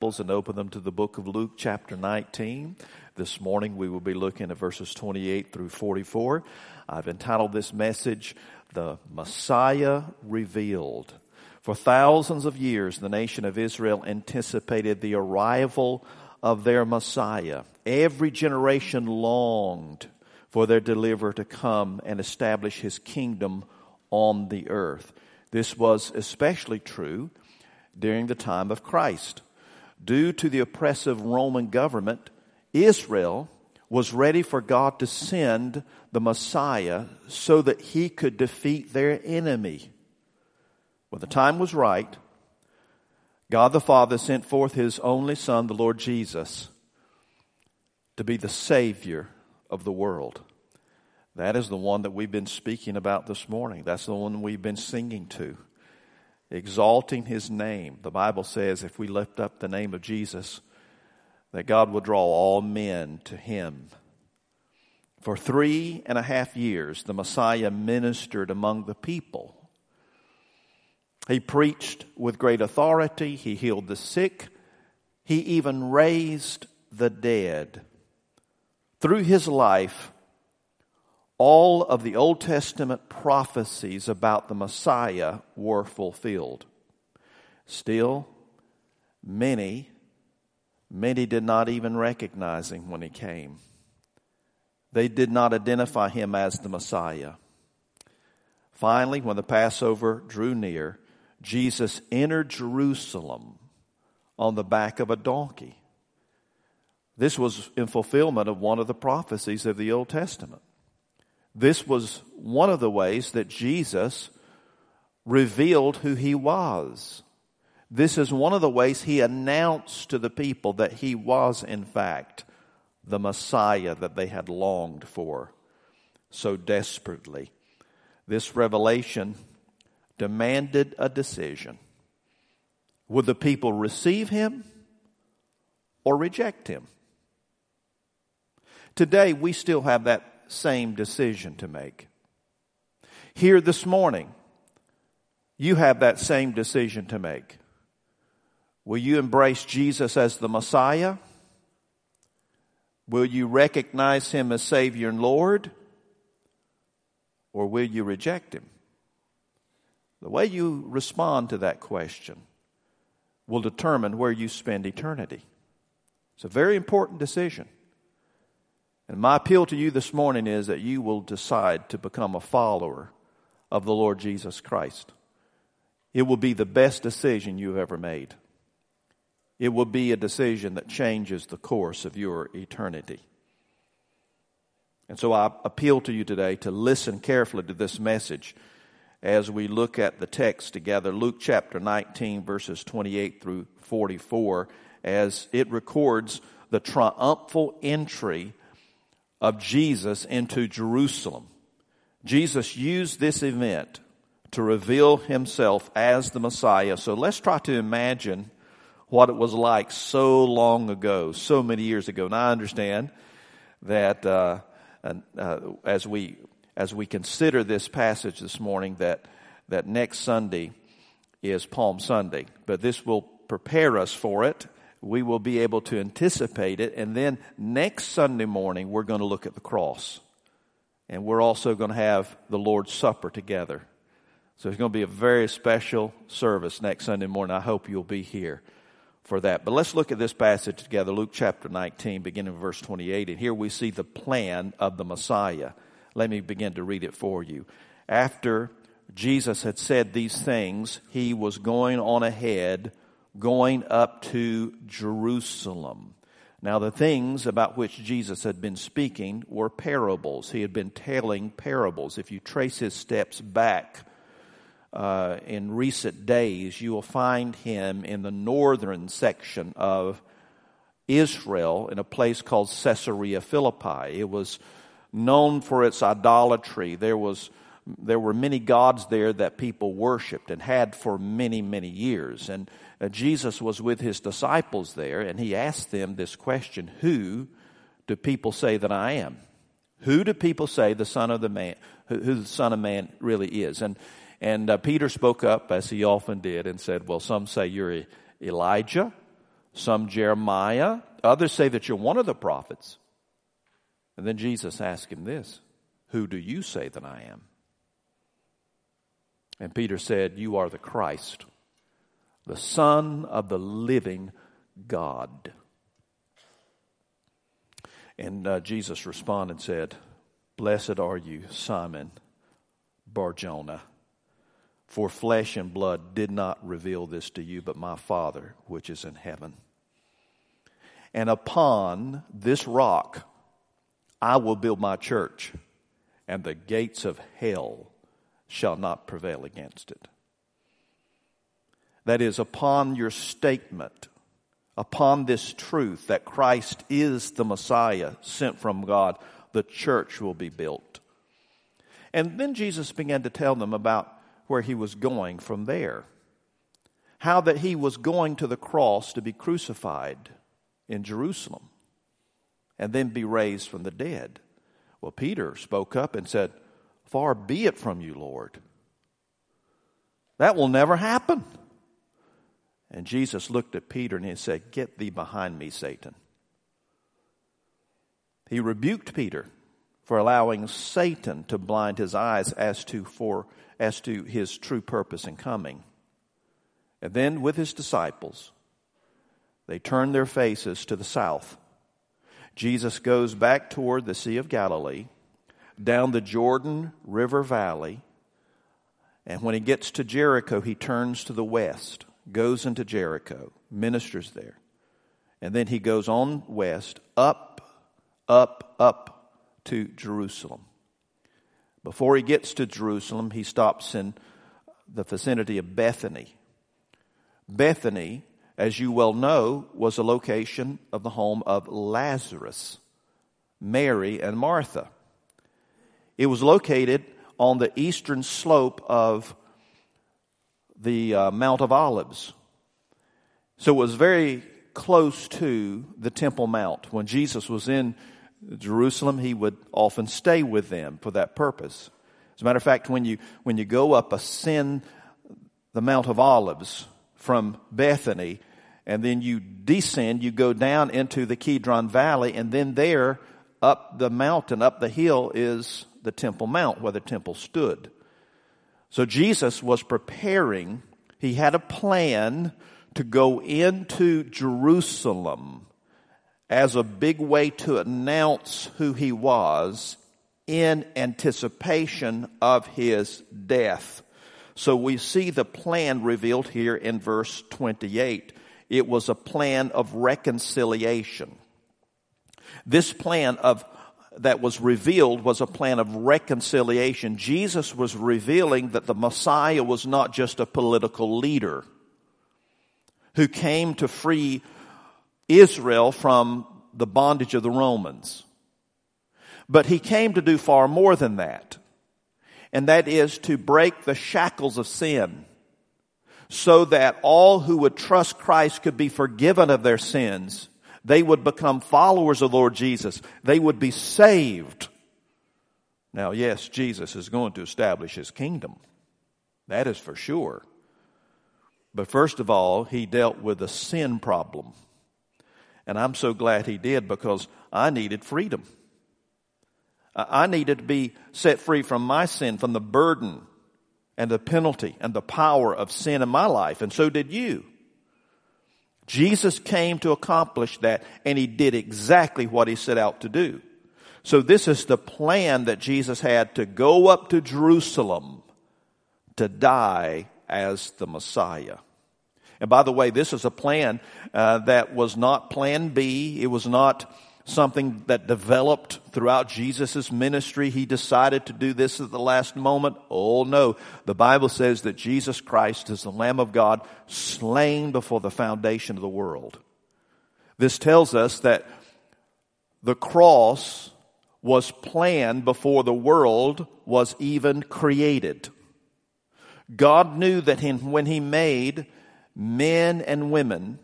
and open them to the book of Luke, chapter 19. This morning we will be looking at verses 28 through 44. I've entitled this message, The Messiah Revealed. For thousands of years, the nation of Israel anticipated the arrival of their Messiah. Every generation longed for their deliverer to come and establish his kingdom on the earth. This was especially true during the time of Christ due to the oppressive Roman government, Israel was ready for God to send the Messiah so that he could defeat their enemy. When the time was right, God the Father sent forth his only Son, the Lord Jesus, to be the Savior of the world. That is the one that we've been speaking about this morning. That's the one we've been singing to exalting his name. The Bible says if we lift up the name of Jesus, that God will draw all men to him. For three and a half years, the Messiah ministered among the people. He preached with great authority, he healed the sick, he even raised the dead. Through his life, all of the Old Testament prophecies about the Messiah were fulfilled. Still, many, many did not even recognize him when he came. They did not identify him as the Messiah. Finally, when the Passover drew near, Jesus entered Jerusalem on the back of a donkey. This was in fulfillment of one of the prophecies of the Old Testament. This was one of the ways that Jesus revealed who he was. This is one of the ways he announced to the people that he was, in fact, the Messiah that they had longed for so desperately. This revelation demanded a decision. Would the people receive him or reject him? Today, we still have that same decision to make. Here this morning, you have that same decision to make. Will you embrace Jesus as the Messiah? Will you recognize him as Savior and Lord? Or will you reject him? The way you respond to that question will determine where you spend eternity. It's a very important decision. And my appeal to you this morning is that you will decide to become a follower of the Lord Jesus Christ. It will be the best decision you've ever made. It will be a decision that changes the course of your eternity. And so I appeal to you today to listen carefully to this message as we look at the text together, Luke chapter 19, verses 28 through 44, as it records the triumphal entry of Jesus into Jerusalem. Jesus used this event to reveal himself as the Messiah. So let's try to imagine what it was like so long ago, so many years ago. And I understand that uh, uh, as we as we consider this passage this morning, that that next Sunday is Palm Sunday, but this will prepare us for it we will be able to anticipate it. And then next Sunday morning, we're going to look at the cross. And we're also going to have the Lord's Supper together. So it's going to be a very special service next Sunday morning. I hope you'll be here for that. But let's look at this passage together, Luke chapter 19, beginning verse 28. And here we see the plan of the Messiah. Let me begin to read it for you. After Jesus had said these things, he was going on ahead going up to Jerusalem. Now, the things about which Jesus had been speaking were parables. He had been telling parables. If you trace his steps back uh, in recent days, you will find him in the northern section of Israel in a place called Caesarea Philippi. It was known for its idolatry. There was there were many gods there that people worshiped and had for many, many years. And uh, Jesus was with his disciples there and he asked them this question Who do people say that I am? Who do people say the Son of the Man, who, who the Son of Man really is? And, and uh, Peter spoke up, as he often did, and said, Well, some say you're Elijah, some Jeremiah, others say that you're one of the prophets. And then Jesus asked him this Who do you say that I am? And Peter said, You are the Christ, the Son of the living God. And uh, Jesus responded and said, Blessed are you, Simon Barjona, for flesh and blood did not reveal this to you, but my Father which is in heaven. And upon this rock I will build my church, and the gates of hell shall not prevail against it. That is, upon your statement, upon this truth that Christ is the Messiah sent from God, the church will be built. And then Jesus began to tell them about where he was going from there. How that he was going to the cross to be crucified in Jerusalem and then be raised from the dead. Well, Peter spoke up and said, Far be it from you, Lord. That will never happen. And Jesus looked at Peter and he said, Get thee behind me, Satan. He rebuked Peter for allowing Satan to blind his eyes as to, for, as to his true purpose in coming. And then with his disciples, they turned their faces to the south. Jesus goes back toward the Sea of Galilee, down the Jordan River Valley, and when he gets to Jericho, he turns to the west, goes into Jericho, ministers there. And then he goes on west, up, up, up to Jerusalem. Before he gets to Jerusalem, he stops in the vicinity of Bethany. Bethany as you well know, was a location of the home of Lazarus, Mary, and Martha. It was located on the eastern slope of the uh, Mount of Olives. So it was very close to the Temple Mount. When Jesus was in Jerusalem, he would often stay with them for that purpose. As a matter of fact, when you, when you go up, ascend the Mount of Olives from Bethany, and then you descend, you go down into the Kidron Valley, and then there, up the mountain, up the hill, is the Temple Mount where the temple stood. So Jesus was preparing, he had a plan to go into Jerusalem as a big way to announce who he was in anticipation of his death. So we see the plan revealed here in verse 28. It was a plan of reconciliation. This plan of that was revealed was a plan of reconciliation. Jesus was revealing that the Messiah was not just a political leader who came to free Israel from the bondage of the Romans. But he came to do far more than that. And that is to break the shackles of sin so that all who would trust Christ could be forgiven of their sins. They would become followers of Lord Jesus. They would be saved. Now, yes, Jesus is going to establish his kingdom. That is for sure. But first of all, he dealt with the sin problem. And I'm so glad he did because I needed freedom. I needed to be set free from my sin, from the burden and the penalty and the power of sin in my life, and so did you. Jesus came to accomplish that, and he did exactly what he set out to do. So this is the plan that Jesus had to go up to Jerusalem to die as the Messiah. And by the way, this is a plan uh, that was not plan B. It was not something that developed throughout Jesus' ministry. He decided to do this at the last moment. Oh no. The Bible says that Jesus Christ is the Lamb of God slain before the foundation of the world. This tells us that the cross was planned before the world was even created. God knew that when He made men and women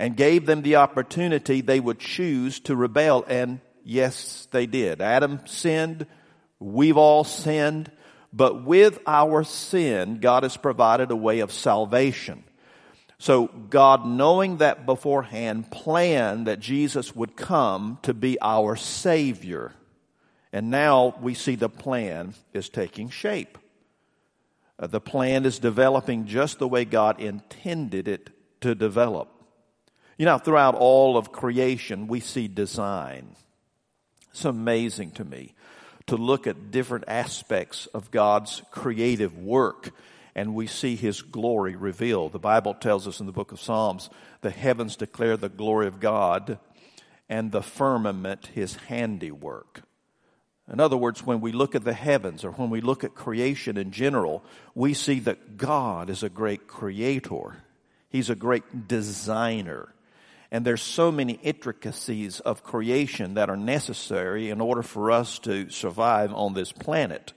and gave them the opportunity, they would choose to rebel. And yes, they did. Adam sinned. We've all sinned. But with our sin, God has provided a way of salvation. So God, knowing that beforehand, planned that Jesus would come to be our Savior. And now we see the plan is taking shape. Uh, the plan is developing just the way God intended it to develop. You know, throughout all of creation, we see design. It's amazing to me to look at different aspects of God's creative work and we see his glory revealed. The Bible tells us in the book of Psalms, the heavens declare the glory of God and the firmament his handiwork. In other words, when we look at the heavens or when we look at creation in general, we see that God is a great creator. He's a great designer. And there's so many intricacies of creation that are necessary in order for us to survive on this planet,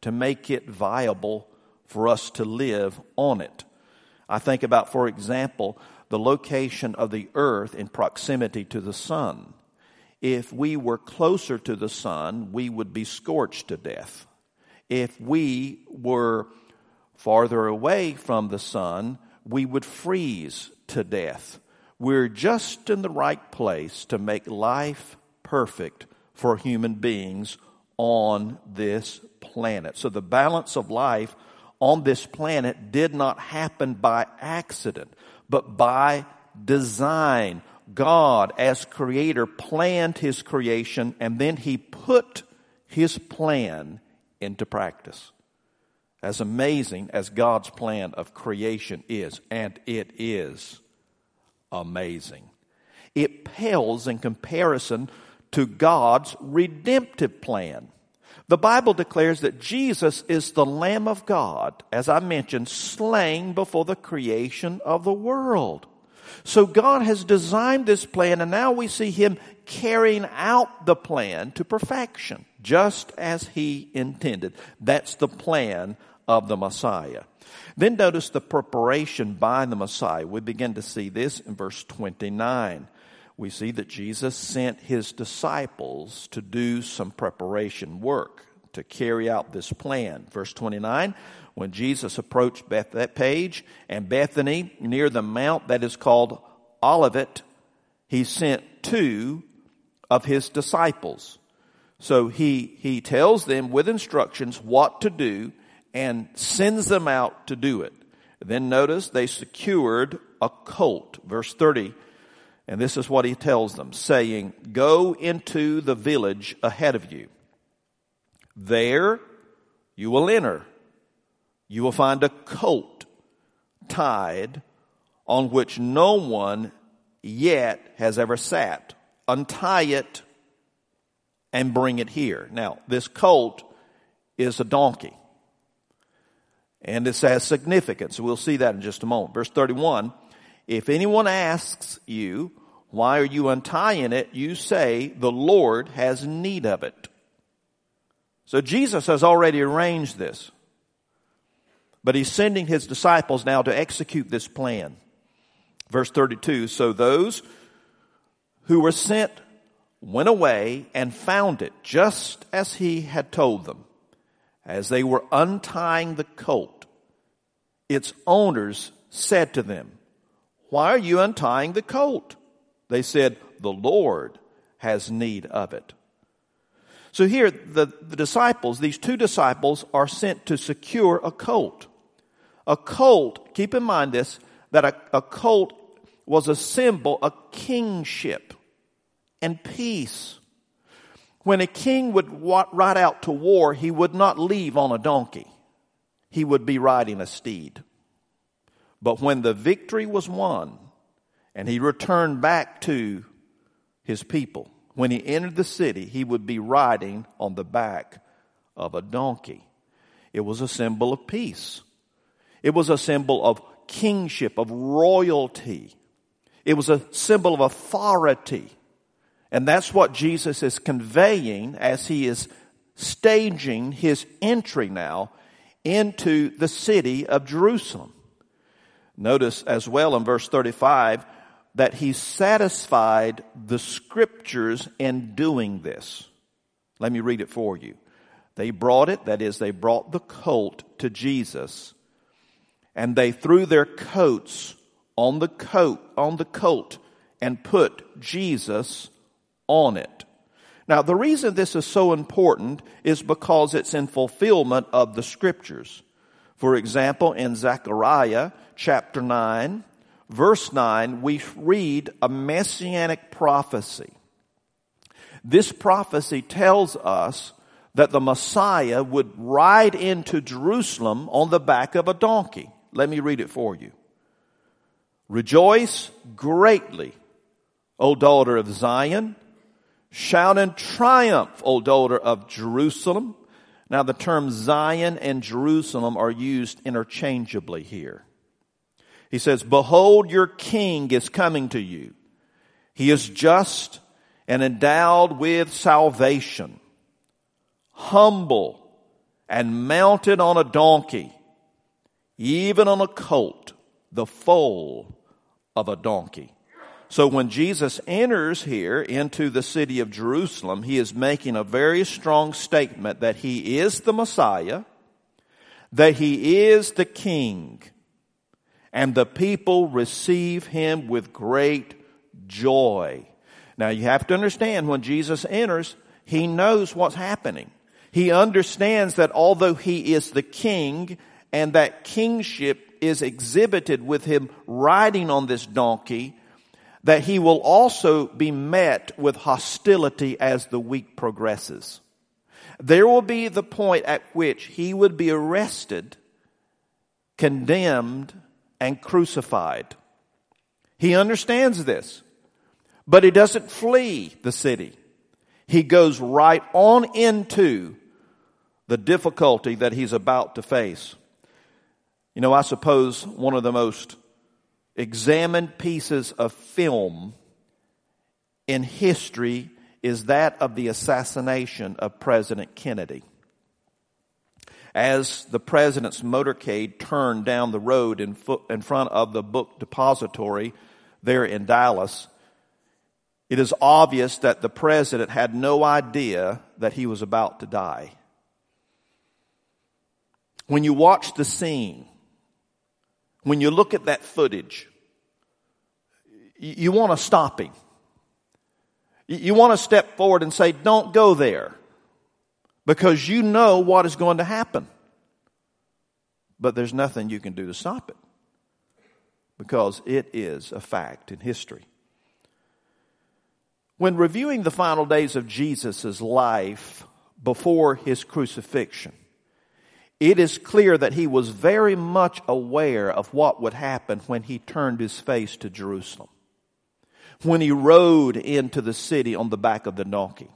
to make it viable for us to live on it. I think about, for example, the location of the earth in proximity to the sun if we were closer to the sun, we would be scorched to death. If we were farther away from the sun, we would freeze to death. We're just in the right place to make life perfect for human beings on this planet. So the balance of life on this planet did not happen by accident, but by design God, as creator, planned his creation and then he put his plan into practice. As amazing as God's plan of creation is, and it is amazing, it pales in comparison to God's redemptive plan. The Bible declares that Jesus is the Lamb of God, as I mentioned, slain before the creation of the world. So God has designed this plan and now we see Him carrying out the plan to perfection, just as He intended. That's the plan of the Messiah. Then notice the preparation by the Messiah. We begin to see this in verse 29. We see that Jesus sent His disciples to do some preparation work to carry out this plan. Verse 29, when Jesus approached Bethphage and Bethany near the mount that is called Olivet, he sent two of his disciples. So he, he tells them with instructions what to do and sends them out to do it. Then notice they secured a colt. Verse 30. And this is what he tells them, saying, Go into the village ahead of you. There you will enter you will find a colt tied on which no one yet has ever sat. Untie it and bring it here. Now, this colt is a donkey. And this has significance. We'll see that in just a moment. Verse 31, if anyone asks you, why are you untying it? You say, the Lord has need of it. So Jesus has already arranged this. But he's sending his disciples now to execute this plan. Verse 32, so those who were sent went away and found it just as he had told them. As they were untying the colt, its owners said to them, why are you untying the colt? They said, the Lord has need of it. So here, the, the disciples, these two disciples are sent to secure a colt. A colt, keep in mind this, that a, a colt was a symbol of kingship and peace. When a king would ride out to war, he would not leave on a donkey. He would be riding a steed. But when the victory was won and he returned back to his people, when he entered the city, he would be riding on the back of a donkey. It was a symbol of peace. It was a symbol of kingship, of royalty. It was a symbol of authority. And that's what Jesus is conveying as he is staging his entry now into the city of Jerusalem. Notice as well in verse 35 that he satisfied the scriptures in doing this. Let me read it for you. They brought it, that is, they brought the colt to Jesus and they threw their coats on the coat, on the colt and put Jesus on it. Now, the reason this is so important is because it's in fulfillment of the scriptures. For example, in Zechariah chapter 9, verse 9, we read a messianic prophecy. This prophecy tells us that the Messiah would ride into Jerusalem on the back of a donkey. Let me read it for you. Rejoice greatly, O daughter of Zion. Shout in triumph, O daughter of Jerusalem. Now the terms Zion and Jerusalem are used interchangeably here. He says, behold, your king is coming to you. He is just and endowed with salvation, humble and mounted on a donkey, even on a colt, the foal of a donkey. So when Jesus enters here into the city of Jerusalem, he is making a very strong statement that he is the Messiah, that he is the King, and the people receive him with great joy. Now you have to understand when Jesus enters, he knows what's happening. He understands that although he is the king and that kingship is exhibited with him riding on this donkey, that he will also be met with hostility as the week progresses. There will be the point at which he would be arrested, condemned, and crucified. He understands this. But he doesn't flee the city. He goes right on into the difficulty that he's about to face. You know, I suppose one of the most examined pieces of film in history is that of the assassination of President Kennedy. As the president's motorcade turned down the road in, in front of the book depository there in Dallas, it is obvious that the president had no idea that he was about to die. When you watch the scene, when you look at that footage, you want to stop him. You want to step forward and say, don't go there because you know what is going to happen. But there's nothing you can do to stop it because it is a fact in history. When reviewing the final days of Jesus' life before his crucifixion, it is clear that he was very much aware of what would happen when he turned his face to Jerusalem. When he rode into the city on the back of the donkey,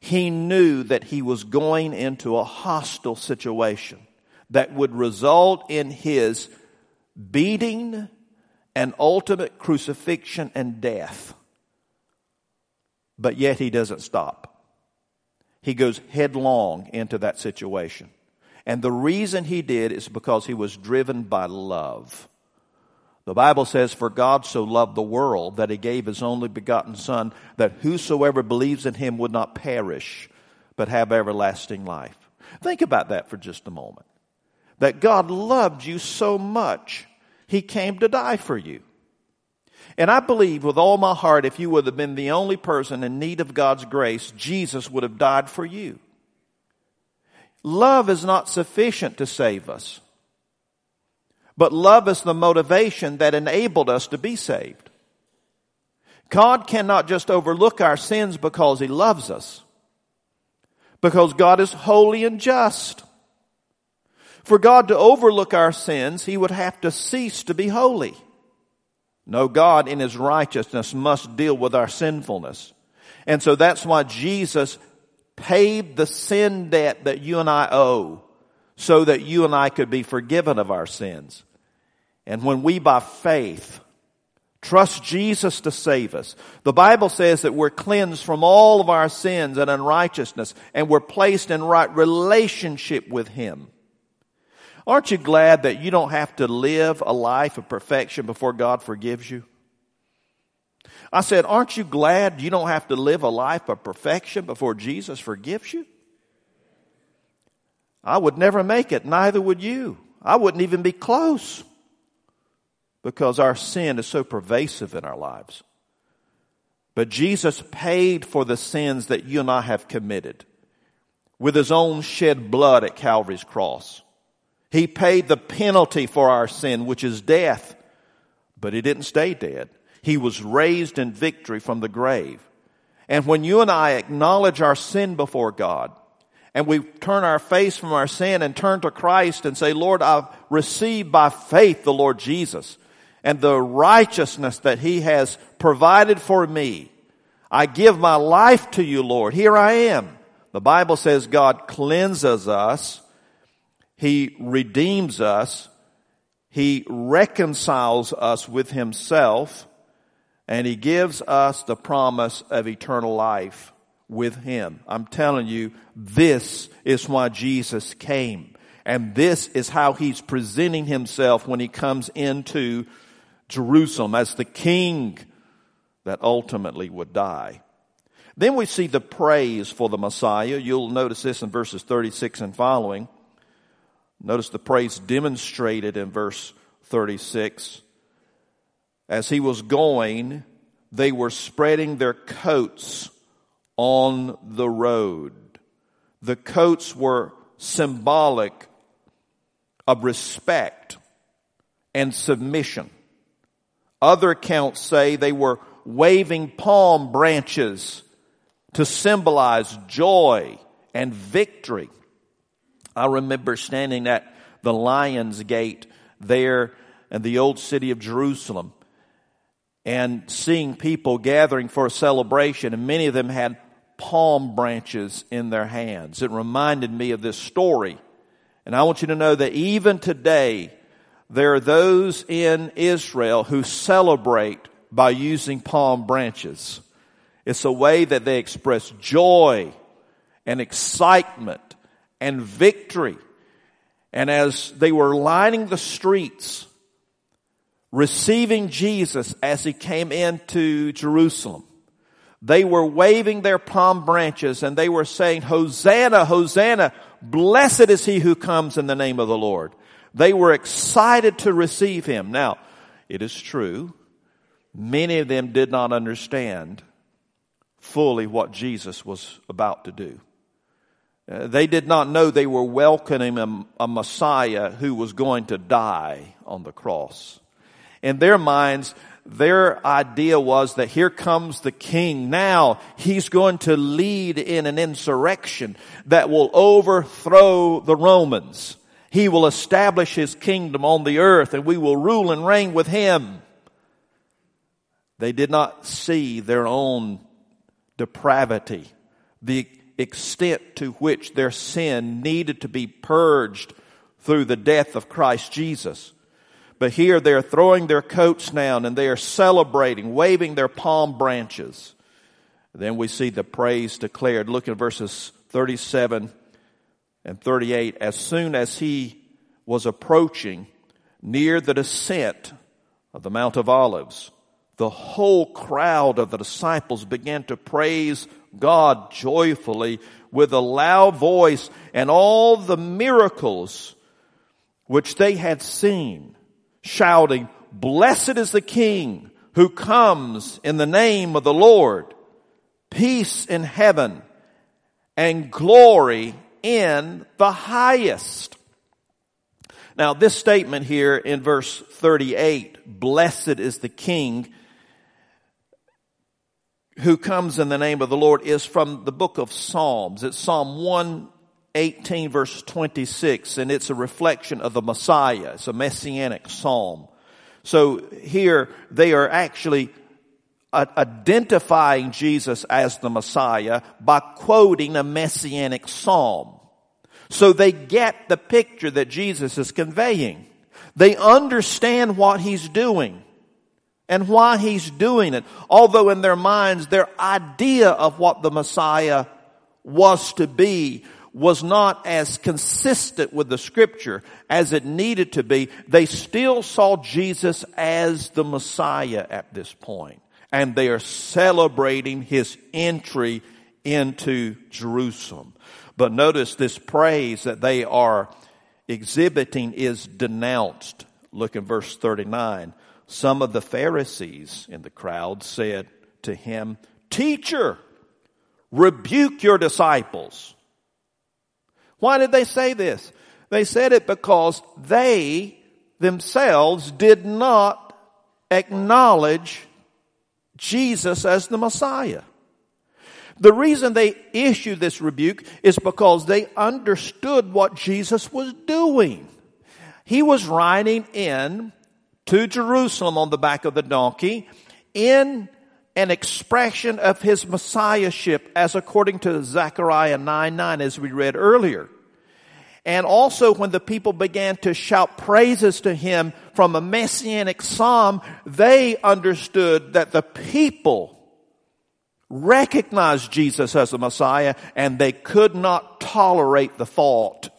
he knew that he was going into a hostile situation that would result in his beating and ultimate crucifixion and death. But yet he doesn't stop. He goes headlong into that situation. And the reason he did is because he was driven by love. The Bible says, For God so loved the world that he gave his only begotten Son, that whosoever believes in him would not perish, but have everlasting life. Think about that for just a moment. That God loved you so much, he came to die for you. And I believe with all my heart, if you would have been the only person in need of God's grace, Jesus would have died for you. Love is not sufficient to save us. But love is the motivation that enabled us to be saved. God cannot just overlook our sins because He loves us. Because God is holy and just. For God to overlook our sins, He would have to cease to be holy. No, God in His righteousness must deal with our sinfulness. And so that's why Jesus paid the sin debt that you and I owe so that you and I could be forgiven of our sins. And when we by faith trust Jesus to save us, the Bible says that we're cleansed from all of our sins and unrighteousness and we're placed in right relationship with Him. Aren't you glad that you don't have to live a life of perfection before God forgives you? I said, aren't you glad you don't have to live a life of perfection before Jesus forgives you? I would never make it, neither would you. I wouldn't even be close. because our sin is so pervasive in our lives. But Jesus paid for the sins that you and I have committed with his own shed blood at Calvary's cross. He paid the penalty for our sin, which is death. But he didn't stay dead. He was raised in victory from the grave. And when you and I acknowledge our sin before God, and we turn our face from our sin and turn to Christ and say, Lord, I've received by faith the Lord Jesus and the righteousness that He has provided for me. I give my life to you, Lord. Here I am. The Bible says God cleanses us. He redeems us. He reconciles us with Himself. And He gives us the promise of eternal life with Him. I'm telling you, this is why Jesus came. And this is how He's presenting Himself when He comes into Jerusalem as the King that ultimately would die. Then we see the praise for the Messiah. You'll notice this in verses 36 and following. Notice the praise demonstrated in verse 36. As he was going, they were spreading their coats on the road. The coats were symbolic of respect and submission. Other accounts say they were waving palm branches to symbolize joy and victory. I remember standing at the Lion's Gate there in the old city of Jerusalem and seeing people gathering for a celebration, and many of them had palm branches in their hands. It reminded me of this story. And I want you to know that even today, there are those in Israel who celebrate by using palm branches. It's a way that they express joy and excitement and victory. And as they were lining the streets, receiving Jesus as he came into Jerusalem, they were waving their palm branches and they were saying, Hosanna, Hosanna, blessed is he who comes in the name of the Lord. They were excited to receive him. Now, it is true, many of them did not understand fully what Jesus was about to do. Uh, they did not know they were welcoming a, a Messiah who was going to die on the cross. In their minds, their idea was that here comes the king. Now he's going to lead in an insurrection that will overthrow the Romans. He will establish his kingdom on the earth and we will rule and reign with him. They did not see their own depravity, the extent to which their sin needed to be purged through the death of Christ Jesus. But here they're throwing their coats down and they are celebrating, waving their palm branches. Then we see the praise declared. Look at verses 37 and 38. As soon as he was approaching near the descent of the Mount of Olives, the whole crowd of the disciples began to praise God joyfully with a loud voice and all the miracles which they had seen, shouting, Blessed is the King who comes in the name of the Lord. Peace in heaven and glory in the highest. Now this statement here in verse 38, blessed is the King, who comes in the name of the Lord is from the book of Psalms. It's Psalm 118 verse 26 and it's a reflection of the Messiah. It's a messianic psalm. So here they are actually identifying Jesus as the Messiah by quoting a messianic psalm. So they get the picture that Jesus is conveying. They understand what he's doing and why he's doing it. Although in their minds, their idea of what the Messiah was to be was not as consistent with the scripture as it needed to be. They still saw Jesus as the Messiah at this point. And they are celebrating his entry into Jerusalem. But notice this praise that they are exhibiting is denounced. Look in verse 39 some of the Pharisees in the crowd said to him, Teacher, rebuke your disciples. Why did they say this? They said it because they themselves did not acknowledge Jesus as the Messiah. The reason they issued this rebuke is because they understood what Jesus was doing. He was riding in to Jerusalem on the back of the donkey in an expression of his messiahship as according to Zechariah 9 9 as we read earlier. And also when the people began to shout praises to him from a messianic psalm, they understood that the people recognized Jesus as the Messiah and they could not tolerate the thought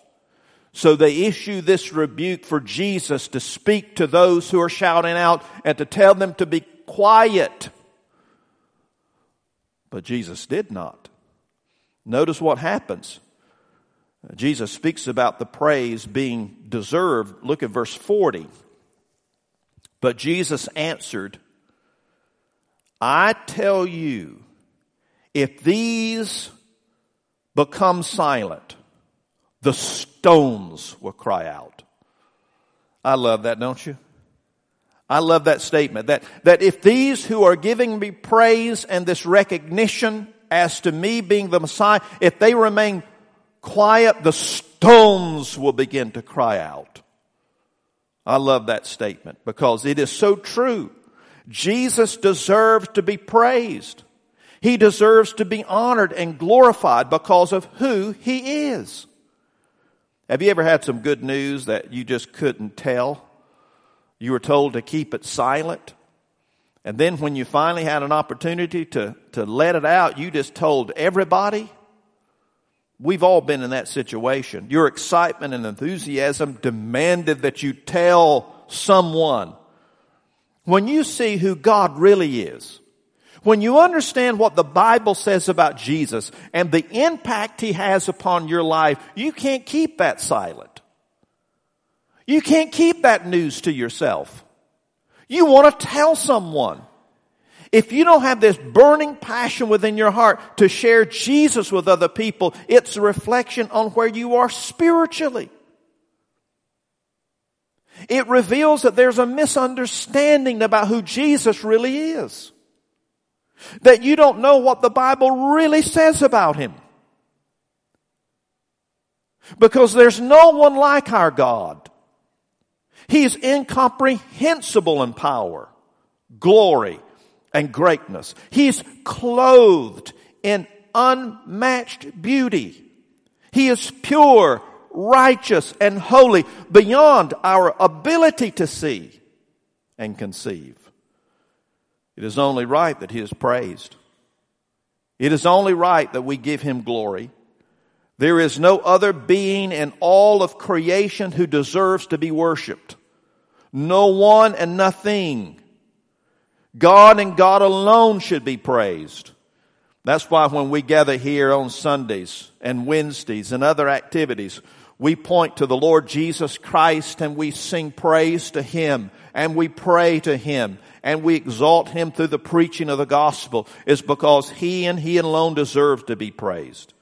so they issue this rebuke for Jesus to speak to those who are shouting out and to tell them to be quiet. But Jesus did not. Notice what happens. Jesus speaks about the praise being deserved. Look at verse 40. But Jesus answered, I tell you, if these become silent, the stones will cry out. I love that, don't you? I love that statement that, that if these who are giving me praise and this recognition as to me being the Messiah, if they remain quiet, the stones will begin to cry out. I love that statement because it is so true. Jesus deserves to be praised. He deserves to be honored and glorified because of who he is. Have you ever had some good news that you just couldn't tell? You were told to keep it silent. And then when you finally had an opportunity to, to let it out, you just told everybody. We've all been in that situation. Your excitement and enthusiasm demanded that you tell someone. When you see who God really is, when you understand what the Bible says about Jesus and the impact he has upon your life, you can't keep that silent. You can't keep that news to yourself. You want to tell someone. If you don't have this burning passion within your heart to share Jesus with other people, it's a reflection on where you are spiritually. It reveals that there's a misunderstanding about who Jesus really is. That you don't know what the Bible really says about Him. Because there's no one like our God. He is incomprehensible in power, glory, and greatness. He's clothed in unmatched beauty. He is pure, righteous, and holy beyond our ability to see and conceive. It is only right that he is praised. It is only right that we give him glory. There is no other being in all of creation who deserves to be worshiped. No one and nothing. God and God alone should be praised. That's why when we gather here on Sundays and Wednesdays and other activities, we point to the Lord Jesus Christ and we sing praise to Him and we pray to Him and we exalt him through the preaching of the gospel is because he and he alone deserves to be praised.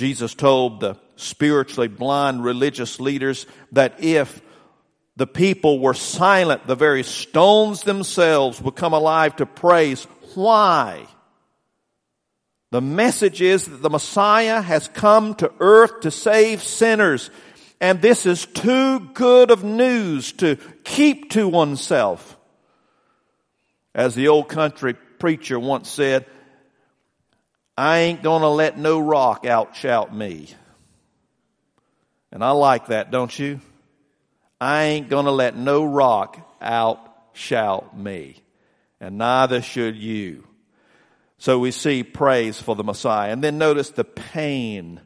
Jesus told the spiritually blind religious leaders that if the people were silent, the very stones themselves would come alive to praise. Why? The message is that the Messiah has come to earth to save sinners. And this is too good of news to keep to oneself. As the old country preacher once said, I ain't gonna let no rock outshout me. And I like that, don't you? I ain't gonna let no rock outshout me. And neither should you. So we see praise for the Messiah. And then notice the pain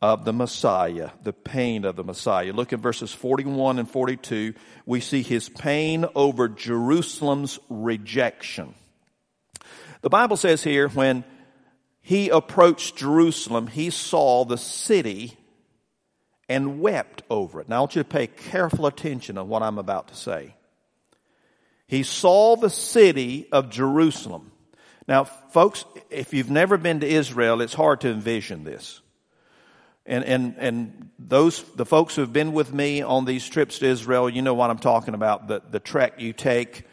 of the Messiah, the pain of the Messiah. Look at verses 41 and 42. We see his pain over Jerusalem's rejection. The Bible says here, when he approached Jerusalem, he saw the city and wept over it. Now I want you to pay careful attention to what I'm about to say. He saw the city of Jerusalem. Now, folks, if you've never been to Israel, it's hard to envision this. And, and, and those, the folks who have been with me on these trips to Israel, you know what I'm talking about. The, the trek you take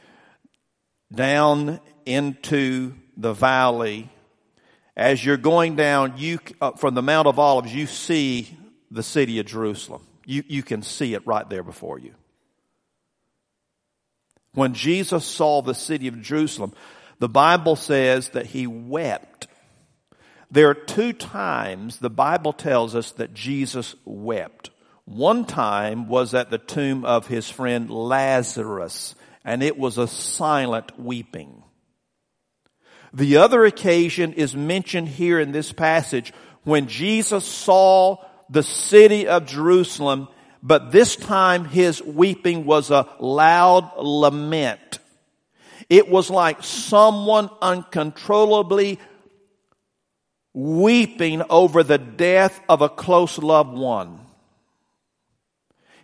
down into the valley. As you're going down, you, uh, from the Mount of Olives, you see the city of Jerusalem. You, you can see it right there before you. When Jesus saw the city of Jerusalem, the Bible says that he wept. There are two times the Bible tells us that Jesus wept. One time was at the tomb of his friend Lazarus, and it was a silent weeping. The other occasion is mentioned here in this passage when Jesus saw the city of Jerusalem but this time his weeping was a loud lament. It was like someone uncontrollably weeping over the death of a close loved one.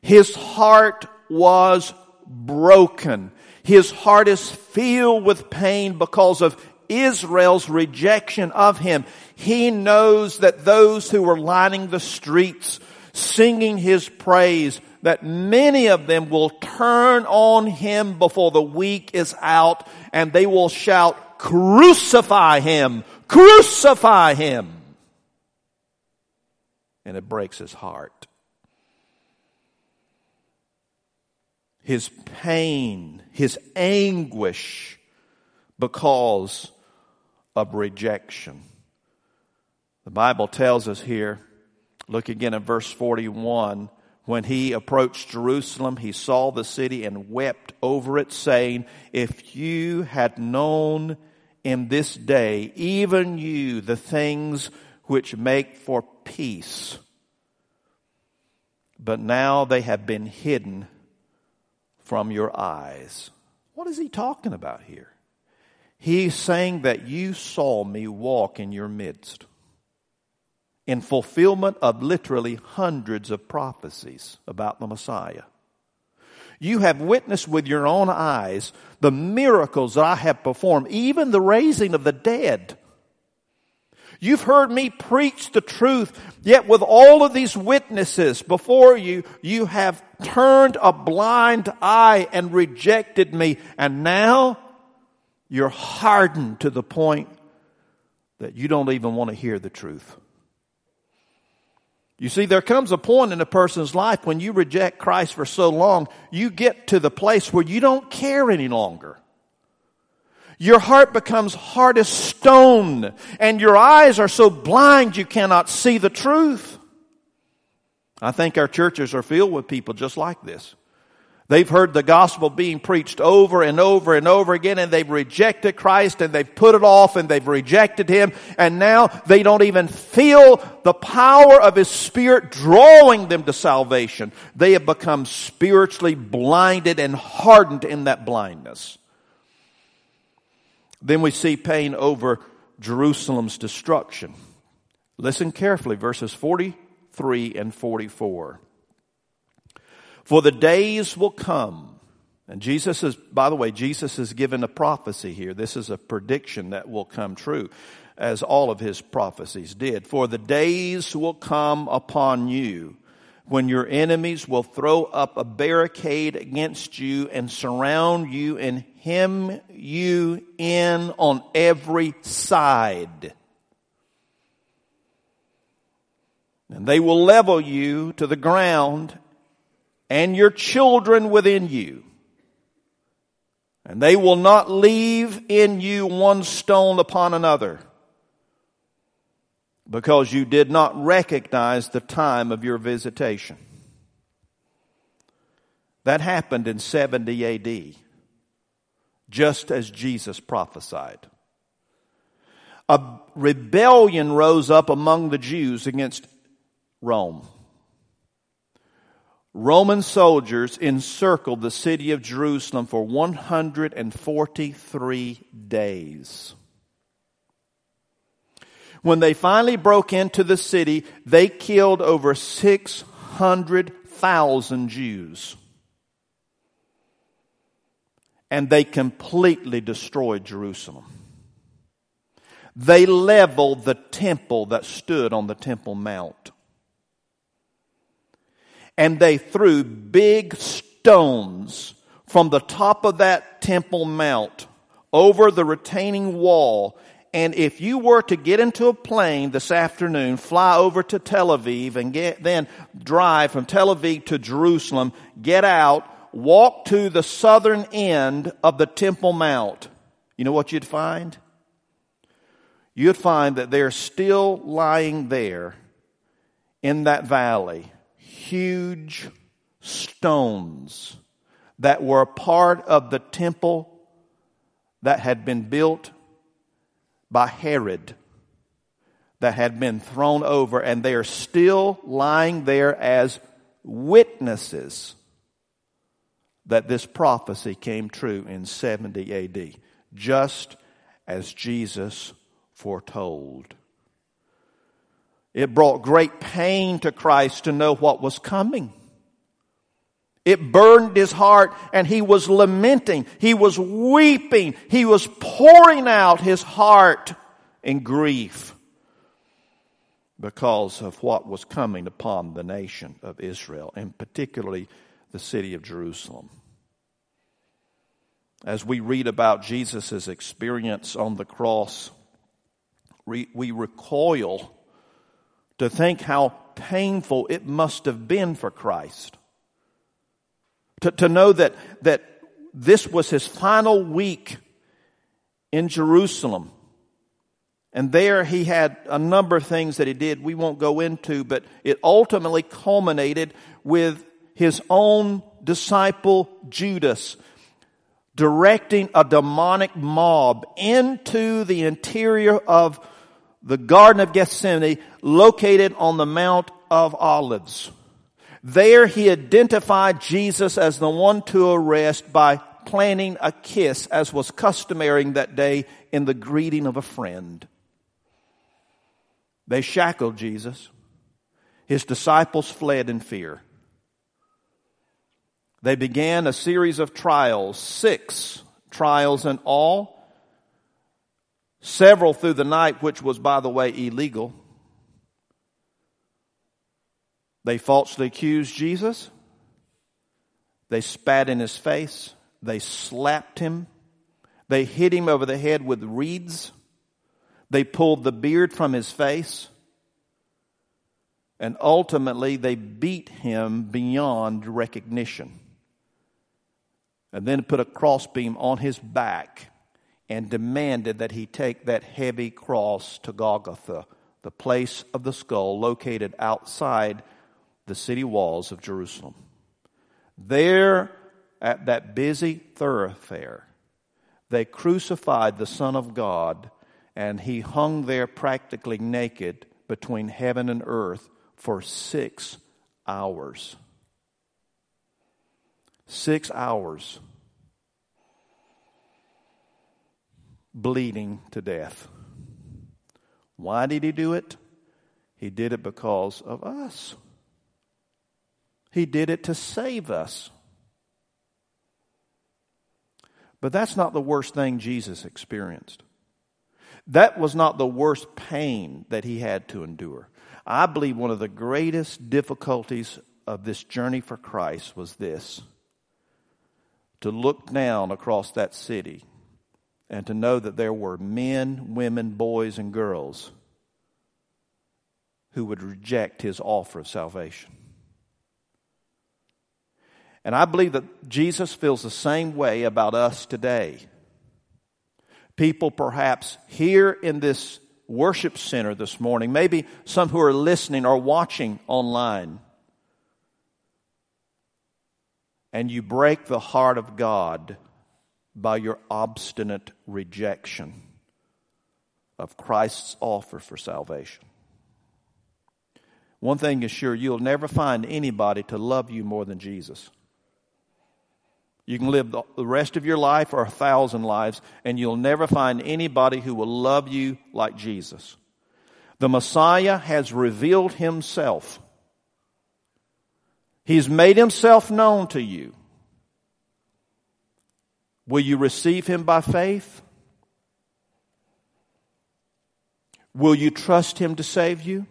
His heart was broken. His heart is filled with pain because of Israel's rejection of him. He knows that those who were lining the streets singing his praise, that many of them will turn on him before the week is out and they will shout, crucify him, crucify him. And it breaks his heart. His pain, his anguish because of rejection. The Bible tells us here Look again at verse 41. When he approached Jerusalem, he saw the city and wept over it, saying, If you had known in this day, even you, the things which make for peace, but now they have been hidden from your eyes. What is he talking about here? He's saying that you saw me walk in your midst in fulfillment of literally hundreds of prophecies about the Messiah. You have witnessed with your own eyes the miracles that I have performed, even the raising of the dead. You've heard me preach the truth, yet with all of these witnesses before you, you have turned a blind eye and rejected me. And now you're hardened to the point that you don't even want to hear the truth. You see, there comes a point in a person's life when you reject Christ for so long, you get to the place where you don't care any longer. Your heart becomes hard as stone, and your eyes are so blind you cannot see the truth. I think our churches are filled with people just like this. They've heard the gospel being preached over and over and over again and they've rejected Christ and they've put it off and they've rejected Him and now they don't even feel the power of His Spirit drawing them to salvation. They have become spiritually blinded and hardened in that blindness. Then we see pain over Jerusalem's destruction. Listen carefully, verses 43 and 44. For the days will come. And Jesus is, by the way, Jesus is given a prophecy here. This is a prediction that will come true, as all of his prophecies did. For the days will come upon you when your enemies will throw up a barricade against you and surround you and hem you in on every side. And they will level you to the ground and your children within you. And they will not leave in you one stone upon another because you did not recognize the time of your visitation. That happened in 70 AD, just as Jesus prophesied. A rebellion rose up among the Jews against Rome. Roman soldiers encircled the city of Jerusalem for 143 days. When they finally broke into the city, they killed over 600,000 Jews. and they completely destroyed Jerusalem. They leveled the temple that stood on the Temple Mount. And they threw big stones from the top of that Temple Mount over the retaining wall. And if you were to get into a plane this afternoon, fly over to Tel Aviv and get, then drive from Tel Aviv to Jerusalem, get out, walk to the southern end of the Temple Mount, you know what you'd find? You'd find that they're still lying there in that valley, huge stones that were part of the temple that had been built by Herod that had been thrown over, and they are still lying there as witnesses that this prophecy came true in 70 AD, just as Jesus foretold. It brought great pain to Christ to know what was coming. It burned his heart and he was lamenting. He was weeping. He was pouring out his heart in grief because of what was coming upon the nation of Israel and particularly the city of Jerusalem. As we read about Jesus' experience on the cross, we, recoil to think how painful it must have been for Christ to, to know that, that this was his final week in Jerusalem. And there he had a number of things that he did we won't go into, but it ultimately culminated with his own disciple Judas directing a demonic mob into the interior of the Garden of Gethsemane located on the Mount of Olives. There he identified Jesus as the one to arrest by planting a kiss as was customary that day in the greeting of a friend. They shackled Jesus. His disciples fled in fear. They began a series of trials, six trials in all, several through the night, which was, by the way, illegal. They falsely accused Jesus. They spat in his face. They slapped him. They hit him over the head with reeds. They pulled the beard from his face. And ultimately, they beat him beyond recognition. And then put a crossbeam on his back and demanded that he take that heavy cross to Golgotha, the place of the skull located outside the city walls of Jerusalem. There, at that busy thoroughfare, they crucified the Son of God, and he hung there practically naked between heaven and earth for six hours. Six hours. Bleeding to death. Why did he do it? He did it because of us. He did it to save us. But that's not the worst thing Jesus experienced. That was not the worst pain that he had to endure. I believe one of the greatest difficulties of this journey for Christ was this to look down across that city and to know that there were men, women, boys, and girls who would reject his offer of salvation. And I believe that Jesus feels the same way about us today. People perhaps here in this worship center this morning, maybe some who are listening or watching online, and you break the heart of God by your obstinate rejection of Christ's offer for salvation. One thing is sure, you'll never find anybody to love you more than Jesus. You can live the rest of your life or a thousand lives, and you'll never find anybody who will love you like Jesus. The Messiah has revealed himself. He's made himself known to you. Will you receive him by faith? Will you trust him to save you?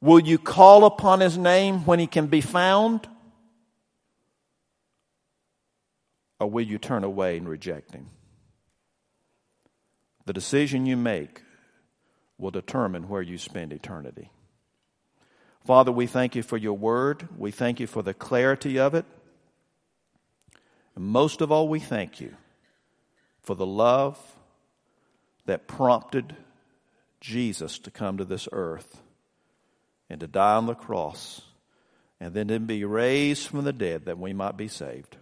Will you call upon his name when he can be found? Or will you turn away and reject him? The decision you make will determine where you spend eternity. Father, we thank you for your word. We thank you for the clarity of it. And most of all, we thank you for the love that prompted Jesus to come to this earth and to die on the cross and then to be raised from the dead that we might be saved.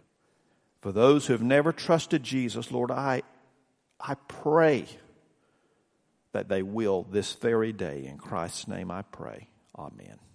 For those who have never trusted Jesus, Lord, I, I pray that they will this very day. In Christ's name I pray. Amen.